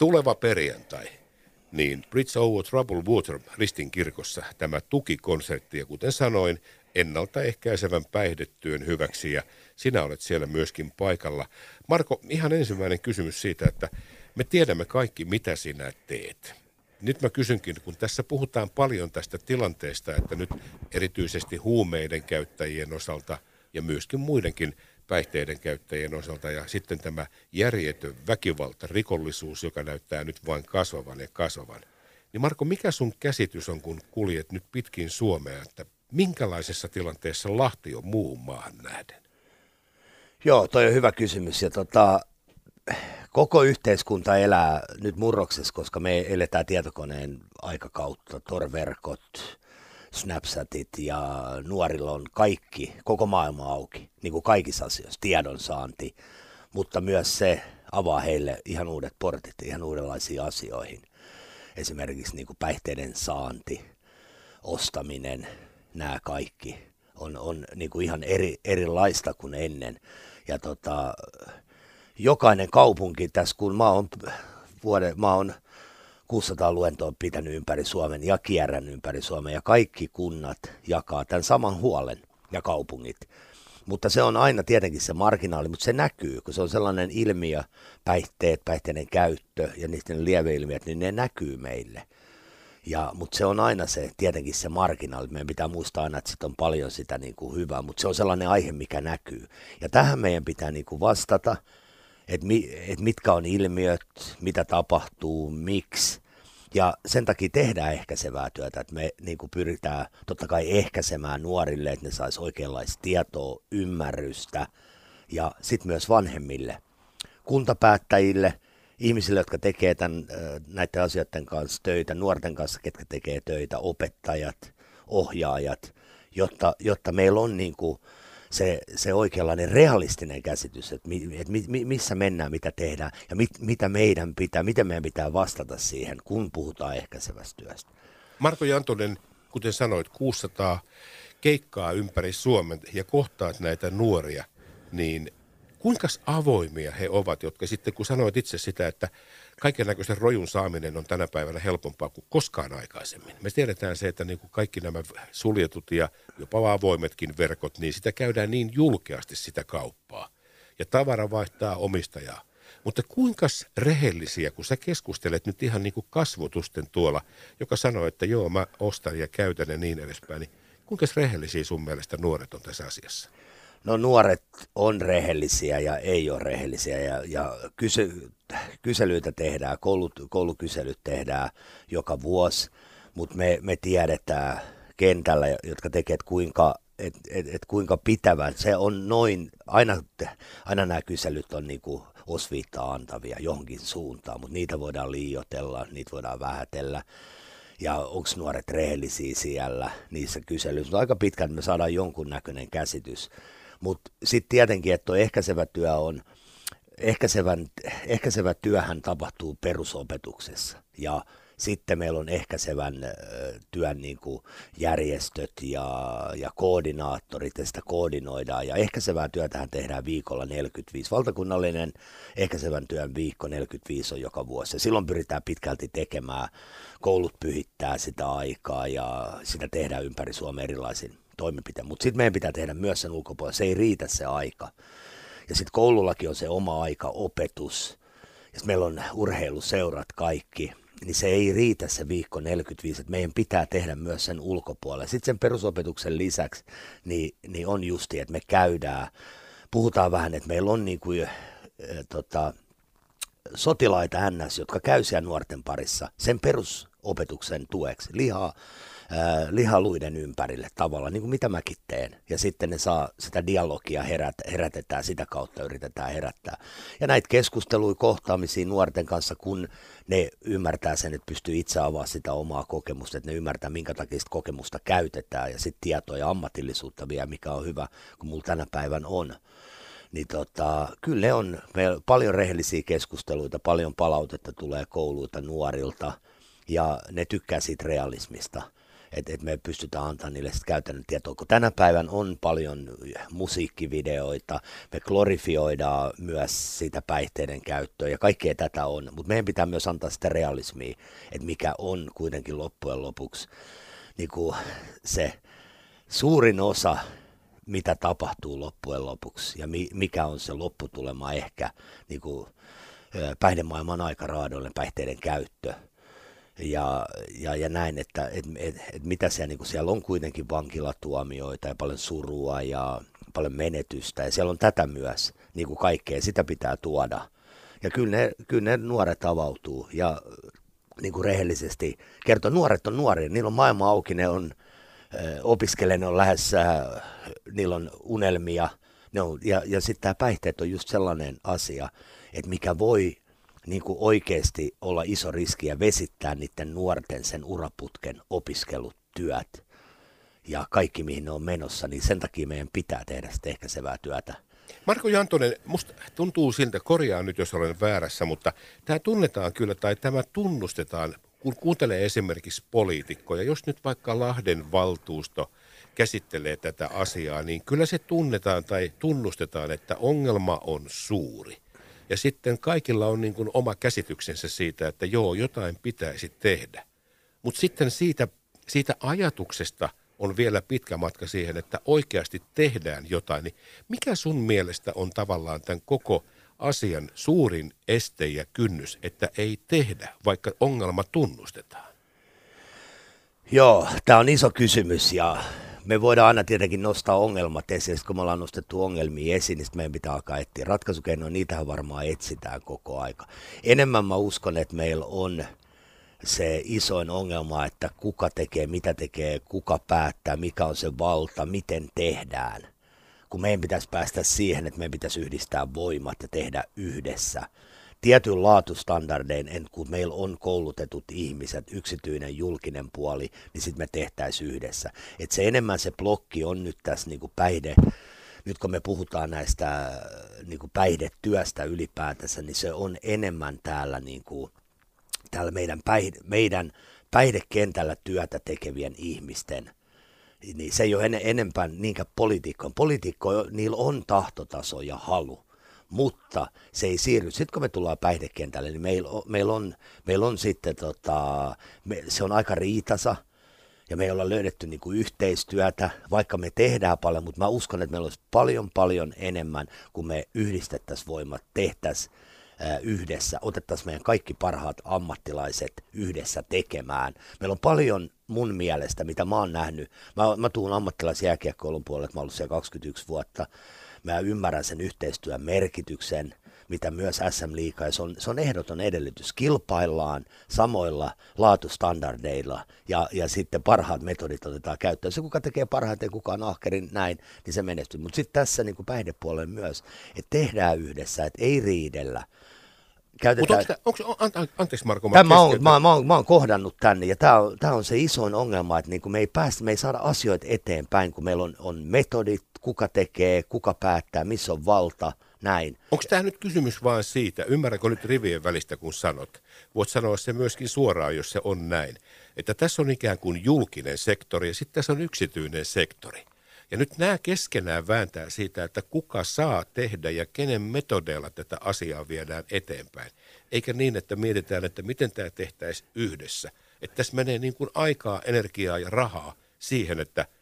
tuleva perjantai, niin Bridge Over Troubled Water Ristin kirkossa tämä tukikonsertti ja kuten sanoin, ennaltaehkäisevän päihdetyön hyväksi ja sinä olet siellä myöskin paikalla. Marko, ihan ensimmäinen kysymys siitä, että me tiedämme kaikki, mitä sinä teet. Nyt mä kysynkin, kun tässä puhutaan paljon tästä tilanteesta, että nyt erityisesti huumeiden käyttäjien osalta ja myöskin muidenkin päihteiden käyttäjien osalta ja sitten tämä järjetön väkivalta, rikollisuus, joka näyttää nyt vain kasvavan ja kasvavan. Niin Marko, mikä sun käsitys on, kun kuljet nyt pitkin Suomea, että minkälaisessa tilanteessa Lahti on muuhun maahan nähden? Joo, toi on hyvä kysymys ja tota, koko yhteiskunta elää nyt murroksessa, koska me eletään tietokoneen aikakautta, torverkot, Snapchatit ja nuorilla on kaikki, koko maailma auki, niin kuin kaikissa asioissa, tiedonsaanti, mutta myös se avaa heille ihan uudet portit ihan uudenlaisiin asioihin. Esimerkiksi niin kuin päihteiden saanti, ostaminen, nämä kaikki on, on niin kuin ihan eri, erilaista kuin ennen. Ja tota, jokainen kaupunki tässä, kun mä oon, vuode, mä oon 600 luentoa pitänyt ympäri Suomen ja kierrän ympäri Suomen ja kaikki kunnat jakaa tämän saman huolen ja kaupungit. Mutta se on aina tietenkin se marginaali, mutta se näkyy, kun se on sellainen ilmiö, päihteet, päihteiden käyttö ja niiden lieveilmiöt, niin ne näkyy meille. Ja, mutta se on aina se, tietenkin se marginaali. Meidän pitää muistaa aina, että sit on paljon sitä niin kuin hyvää, mutta se on sellainen aihe, mikä näkyy. Ja tähän meidän pitää niin kuin vastata että mi, et mitkä on ilmiöt, mitä tapahtuu, miksi. Ja sen takia tehdään ehkäisevää työtä, että me niin kuin pyritään totta kai ehkäisemään nuorille, että ne sais oikeanlaista tietoa, ymmärrystä ja sitten myös vanhemmille, kuntapäättäjille, ihmisille, jotka tekee tämän, näiden asioiden kanssa töitä, nuorten kanssa, ketkä tekee töitä, opettajat, ohjaajat, jotta, jotta meillä on niin kuin, se, se oikeanlainen realistinen käsitys, että, mi, että mi, missä mennään, mitä tehdään ja mit, mitä meidän pitää, miten meidän pitää vastata siihen, kun puhutaan ehkäisevästä työstä. Marko Jantonen, kuten sanoit, 600 keikkaa ympäri Suomen ja kohtaat näitä nuoria, niin kuinka avoimia he ovat, jotka sitten kun sanoit itse sitä, että kaiken näköisen rojun saaminen on tänä päivänä helpompaa kuin koskaan aikaisemmin. Me tiedetään se, että niin kuin kaikki nämä suljetut ja jopa avoimetkin verkot, niin sitä käydään niin julkeasti sitä kauppaa. Ja tavara vaihtaa omistajaa. Mutta kuinka rehellisiä, kun sä keskustelet nyt ihan niin kuin kasvotusten tuolla, joka sanoo, että joo, mä ostan ja käytän ja niin edespäin, niin kuinka rehellisiä sun mielestä nuoret on tässä asiassa? No nuoret on rehellisiä ja ei ole rehellisiä ja, ja kysy, kyselyitä tehdään, koulut, koulukyselyt tehdään joka vuosi, mutta me, me tiedetään kentällä, jotka tekee, että kuinka, et, et, et kuinka pitävä. Se on noin, aina, aina nämä kyselyt on niinku osviittaa antavia johonkin suuntaan, mutta niitä voidaan liiotella, niitä voidaan vähätellä. Ja onko nuoret rehellisiä siellä niissä kyselyissä. Aika pitkään me saadaan jonkun näköinen käsitys. Mutta sitten tietenkin, että tuo ehkäisevä työ on, ehkäisevän, ehkäisevä työhän tapahtuu perusopetuksessa. Ja sitten meillä on ehkäisevän työn niin kuin järjestöt ja, ja koordinaattorit, ja sitä koordinoidaan. Ja ehkäisevää työtähän tehdään viikolla 45. Valtakunnallinen ehkäisevän työn viikko 45 on joka vuosi. Ja silloin pyritään pitkälti tekemään. Koulut pyhittää sitä aikaa ja sitä tehdään ympäri Suomea erilaisin toimenpiteen. Mutta sitten meidän pitää tehdä myös sen ulkopuolella. Se ei riitä se aika. Ja sitten koulullakin on se oma aika, opetus. Ja meillä on urheiluseurat kaikki niin se ei riitä se viikko 45, että meidän pitää tehdä myös sen ulkopuolella. Sitten sen perusopetuksen lisäksi niin, niin on justi, että me käydään, puhutaan vähän, että meillä on niin kuin, äh, tota, sotilaita NS, jotka käy siellä nuorten parissa sen perusopetuksen tueksi. Lihaa, lihaluiden ympärille tavalla, niin kuin mitä mäkin teen. Ja sitten ne saa sitä dialogia herät, herätetään, sitä kautta yritetään herättää. Ja näitä keskusteluja, kohtaamisia nuorten kanssa, kun ne ymmärtää sen, että pystyy itse avaamaan sitä omaa kokemusta, että ne ymmärtää, minkä takia sitä kokemusta käytetään ja sitten tietoa ja ammatillisuutta vielä, mikä on hyvä, kun mulla tänä päivän on niin tota, kyllä ne on meillä paljon rehellisiä keskusteluita, paljon palautetta tulee kouluilta nuorilta ja ne tykkää siitä realismista että et me pystytään antamaan niille sitä käytännön tietoa, kun tänä päivän on paljon musiikkivideoita, me glorifioidaan myös sitä päihteiden käyttöä ja kaikkea tätä on, mutta meidän pitää myös antaa sitä realismia, että mikä on kuitenkin loppujen lopuksi niin kuin se suurin osa, mitä tapahtuu loppujen lopuksi ja mi, mikä on se lopputulema ehkä niin kuin, päihdemaailman aikaraadoille päihteiden käyttö ja, ja, ja näin, että et, et, et mitä siellä, niin siellä on kuitenkin vankilatuomioita ja paljon surua ja paljon menetystä. Ja siellä on tätä myös, niin kuin kaikkea, sitä pitää tuoda. Ja kyllä ne, kyllä ne nuoret avautuu ja niin kuin rehellisesti kertoo, nuoret on nuoria, niillä on maailma auki, ne on opiskelee, ne on lähes, niillä on unelmia, ne on, ja, ja sitten tämä päihteet on just sellainen asia, että mikä voi niin kuin oikeasti olla iso riski ja vesittää niiden nuorten sen uraputken opiskelut, työt ja kaikki mihin ne on menossa, niin sen takia meidän pitää tehdä sitä ehkäisevää työtä. Marko Jantonen, musta tuntuu siltä, korjaa nyt jos olen väärässä, mutta tämä tunnetaan kyllä tai tämä tunnustetaan, kun kuuntelee esimerkiksi poliitikkoja, jos nyt vaikka Lahden valtuusto käsittelee tätä asiaa, niin kyllä se tunnetaan tai tunnustetaan, että ongelma on suuri. Ja sitten kaikilla on niin kuin oma käsityksensä siitä, että joo, jotain pitäisi tehdä. Mutta sitten siitä, siitä ajatuksesta on vielä pitkä matka siihen, että oikeasti tehdään jotain. Niin mikä sun mielestä on tavallaan tämän koko asian suurin este ja kynnys, että ei tehdä, vaikka ongelma tunnustetaan? Joo, tämä on iso kysymys ja me voidaan aina tietenkin nostaa ongelmat esiin, kun me ollaan nostettu ongelmia esiin, niin meidän pitää alkaa etsiä ratkaisukeinoja, niitähän varmaan etsitään koko aika. Enemmän mä uskon, että meillä on se isoin ongelma, että kuka tekee, mitä tekee, kuka päättää, mikä on se valta, miten tehdään. Kun meidän pitäisi päästä siihen, että meidän pitäisi yhdistää voimat ja tehdä yhdessä – tietyn laatustandardein, en, kun meillä on koulutetut ihmiset, yksityinen, julkinen puoli, niin sitten me tehtäisiin yhdessä. Et se enemmän se blokki on nyt tässä niin kuin päihde, nyt kun me puhutaan näistä niin kuin päihdetyöstä ylipäätänsä, niin se on enemmän täällä, niin kuin, täällä meidän, päihde, meidän päihdekentällä työtä tekevien ihmisten niin se ei ole en, enempää niinkään poliitikkoon. Poliitikko, niillä on tahtotaso ja halu mutta se ei siirry. Sitten kun me tullaan päihdekentälle, niin meillä on, meil on, meil on sitten, tota, me, se on aika riitasa, ja me ei olla löydetty niin kuin yhteistyötä, vaikka me tehdään paljon, mutta mä uskon, että meillä olisi paljon paljon enemmän, kun me yhdistettäisiin voimat, tehtäisiin yhdessä, otettaisiin meidän kaikki parhaat ammattilaiset yhdessä tekemään. Meillä on paljon mun mielestä, mitä mä oon nähnyt. Mä, mä tuun ammattilaisjääkiekkoilun puolelle, mä oon ollut siellä 21 vuotta. Mä ymmärrän sen yhteistyön merkityksen, mitä myös SM Liiga, ja se on, se on ehdoton edellytys. Kilpaillaan samoilla laatustandardeilla ja, ja sitten parhaat metodit otetaan käyttöön. Se, kuka tekee parhaiten, kuka on ahkerin näin, niin se menestyy. Mutta sitten tässä niin päihdepuolella myös, että tehdään yhdessä, että ei riidellä. Käytetään... Mutta onko, onko, an, anteeksi Marko, mä, mä, oon, mä, mä, oon, mä oon kohdannut tänne ja tämä on, tää on se isoin ongelma, että niin me ei päästä, me ei saada asioita eteenpäin, kun meillä on, on metodit, kuka tekee, kuka päättää, missä on valta, näin. Onko tämä nyt kysymys vain siitä, ymmärränkö nyt rivien välistä kun sanot, voit sanoa se myöskin suoraan, jos se on näin, että tässä on ikään kuin julkinen sektori ja sitten tässä on yksityinen sektori. Ja nyt nämä keskenään vääntää siitä, että kuka saa tehdä ja kenen metodeilla tätä asiaa viedään eteenpäin. Eikä niin, että mietitään, että miten tämä tehtäisiin yhdessä. Että tässä menee niin kuin aikaa, energiaa ja rahaa siihen, että –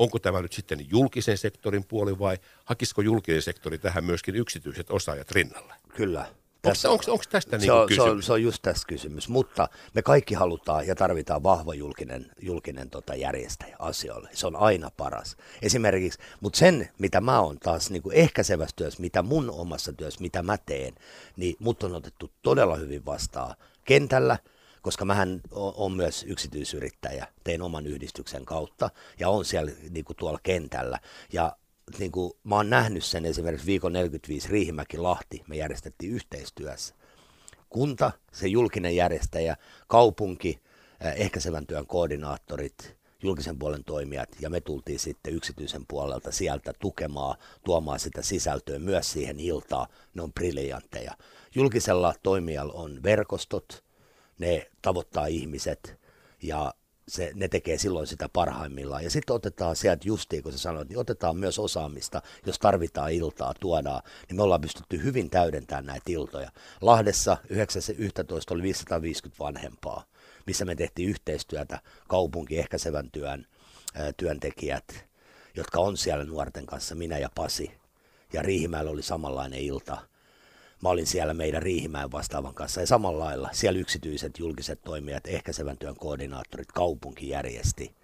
onko tämä nyt sitten julkisen sektorin puoli vai hakisiko julkinen sektori tähän myöskin yksityiset osaajat rinnalle? Kyllä. Tässä, onko, onko tästä niin se, on, kysymys? Se on, se on just tästä kysymys, mutta me kaikki halutaan ja tarvitaan vahva julkinen, julkinen tota järjestäjä asioille. Se on aina paras. Esimerkiksi, mutta sen, mitä mä oon taas niin kuin ehkäisevässä työssä, mitä mun omassa työssä, mitä mä teen, niin mut on otettu todella hyvin vastaan kentällä – koska mähän on myös yksityisyrittäjä, tein oman yhdistyksen kautta ja on siellä niin kuin tuolla kentällä. Ja niin kuin, mä oon nähnyt sen esimerkiksi viikon 45 Riihimäki-Lahti, me järjestettiin yhteistyössä. Kunta, se julkinen järjestäjä, kaupunki, ehkäisevän työn koordinaattorit, julkisen puolen toimijat ja me tultiin sitten yksityisen puolelta sieltä tukemaan, tuomaan sitä sisältöä myös siihen iltaan. Ne on briljantteja. Julkisella toimijalla on verkostot, ne tavoittaa ihmiset ja se, ne tekee silloin sitä parhaimmillaan. Ja sitten otetaan sieltä justiin, kun sä sanoit, niin otetaan myös osaamista, jos tarvitaan iltaa, tuodaan, niin me ollaan pystytty hyvin täydentämään näitä iltoja. Lahdessa 9.11 oli 550 vanhempaa, missä me tehtiin yhteistyötä kaupunki ehkäisevän työn työntekijät, jotka on siellä nuorten kanssa, minä ja Pasi. Ja Riihimäellä oli samanlainen ilta. Mä olin siellä meidän Riihimäen vastaavan kanssa ja samalla lailla siellä yksityiset julkiset toimijat, ehkäisevän työn koordinaattorit, kaupunki järjesti.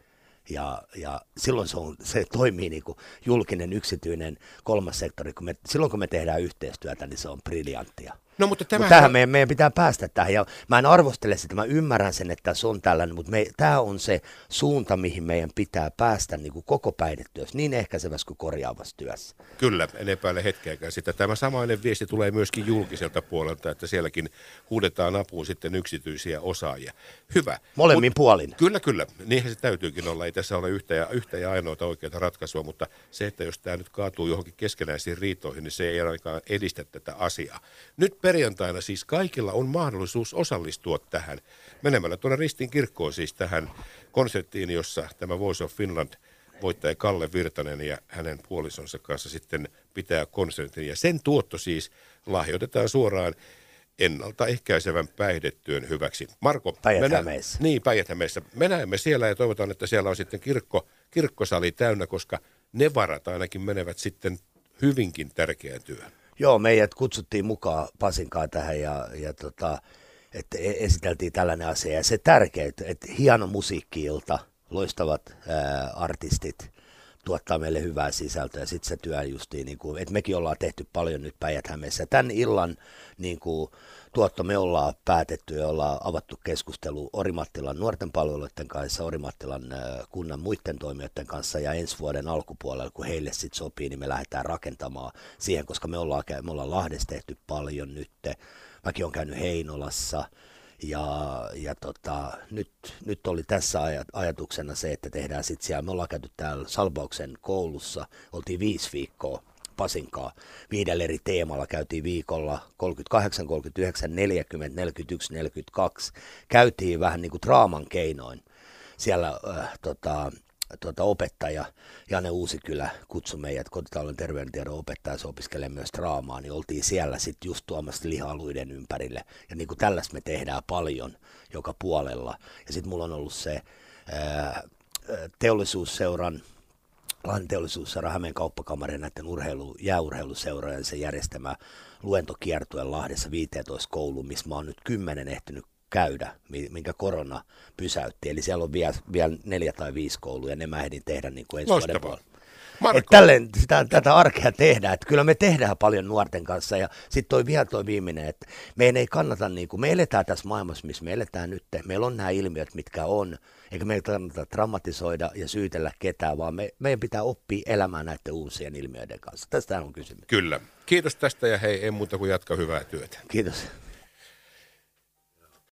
Ja, ja silloin se, on, se toimii niin kuin julkinen, yksityinen, kolmas sektori. Kun me, silloin kun me tehdään yhteistyötä, niin se on briljanttia. No, mutta tämä... Mut tähän meidän, meidän pitää päästä tähän. Ja mä en arvostele sitä, mä ymmärrän sen, että se on tällainen, mutta me, tämä on se suunta, mihin meidän pitää päästä niin kuin koko päihdetyössä, niin ehkäisevässä kuin korjaavassa työssä. Kyllä, en epäile hetkeäkään sitä. Tämä samainen viesti tulee myöskin julkiselta puolelta, että sielläkin huudetaan apuun sitten yksityisiä osaajia. Hyvä. Molemmin Mut, puolin. Kyllä, kyllä. Niinhän se täytyykin olla. Ei tässä ole yhtä ja, yhtä ja ainoata oikeaa ratkaisua, mutta se, että jos tämä nyt kaatuu johonkin keskenäisiin riitoihin, niin se ei ainakaan edistä tätä asiaa. Nyt perjantaina siis kaikilla on mahdollisuus osallistua tähän menemällä tuonne Ristin kirkkoon siis tähän konserttiin, jossa tämä Voice of Finland voittaja Kalle Virtanen ja hänen puolisonsa kanssa sitten pitää konsertin. Ja sen tuotto siis lahjoitetaan suoraan ennaltaehkäisevän päihdetyön hyväksi. Marko, päijät Niin, päijät Me näemme siellä ja toivotaan, että siellä on sitten kirkko, kirkkosali täynnä, koska ne varat ainakin menevät sitten hyvinkin tärkeään työhön. Joo, meidät kutsuttiin mukaan Pasinkaan tähän ja, ja tota, että e- esiteltiin tällainen asia. Ja se tärkeä, että hieno musiikkiilta, loistavat ää, artistit tuottaa meille hyvää sisältöä. Ja sitten se työ justiin, niin kuin, että mekin ollaan tehty paljon nyt päijät Tämän illan niin kuin, tuotto me ollaan päätetty ja ollaan avattu keskustelu Orimattilan nuorten palveluiden kanssa, Orimattilan kunnan muiden toimijoiden kanssa ja ensi vuoden alkupuolella, kun heille sitten sopii, niin me lähdetään rakentamaan siihen, koska me ollaan, me ollaan Lahdessa tehty paljon nyt. Mäkin olen käynyt Heinolassa ja, ja tota, nyt, nyt oli tässä ajatuksena se, että tehdään sitten siellä, me ollaan käyty täällä Salbauksen koulussa, oltiin viisi viikkoa Pasinkaa. Viidellä eri teemalla käytiin viikolla 38, 39, 40, 41, 42. Käytiin vähän niin kuin draaman keinoin. Siellä äh, tota, tota, opettaja Jane Uusikylä kutsui meidät kotitalouden terveydentiedon opettaja, se opiskelee myös draamaa, niin oltiin siellä sitten just tuomassa lihaluiden ympärille. Ja niin kuin tällaista me tehdään paljon joka puolella. Ja sitten mulla on ollut se ää, teollisuusseuran Lahden teollisuusseura Hämeen kauppakamarin näiden urheilu, jääurheiluseurojen se järjestämä luentokiertue Lahdessa 15 kouluun, missä mä oon nyt kymmenen ehtinyt käydä, minkä korona pysäytti. Eli siellä on vielä, vielä neljä tai viisi koulua ja ne mä ehdin tehdä niin kuin ensi vuoden puolella. Tälleen sitä, tätä arkea tehdään. Että kyllä me tehdään paljon nuorten kanssa ja sitten toi vielä toi viimeinen, että meidän ei kannata, niin kuin, me eletään tässä maailmassa, missä me eletään nyt. Meillä on nämä ilmiöt, mitkä on, eikä meidän kannata dramatisoida ja syytellä ketään, vaan me, meidän pitää oppia elämään näiden uusien ilmiöiden kanssa. Tästä on kysymys. Kyllä. Kiitos tästä ja hei, en muuta kuin jatka hyvää työtä. Kiitos.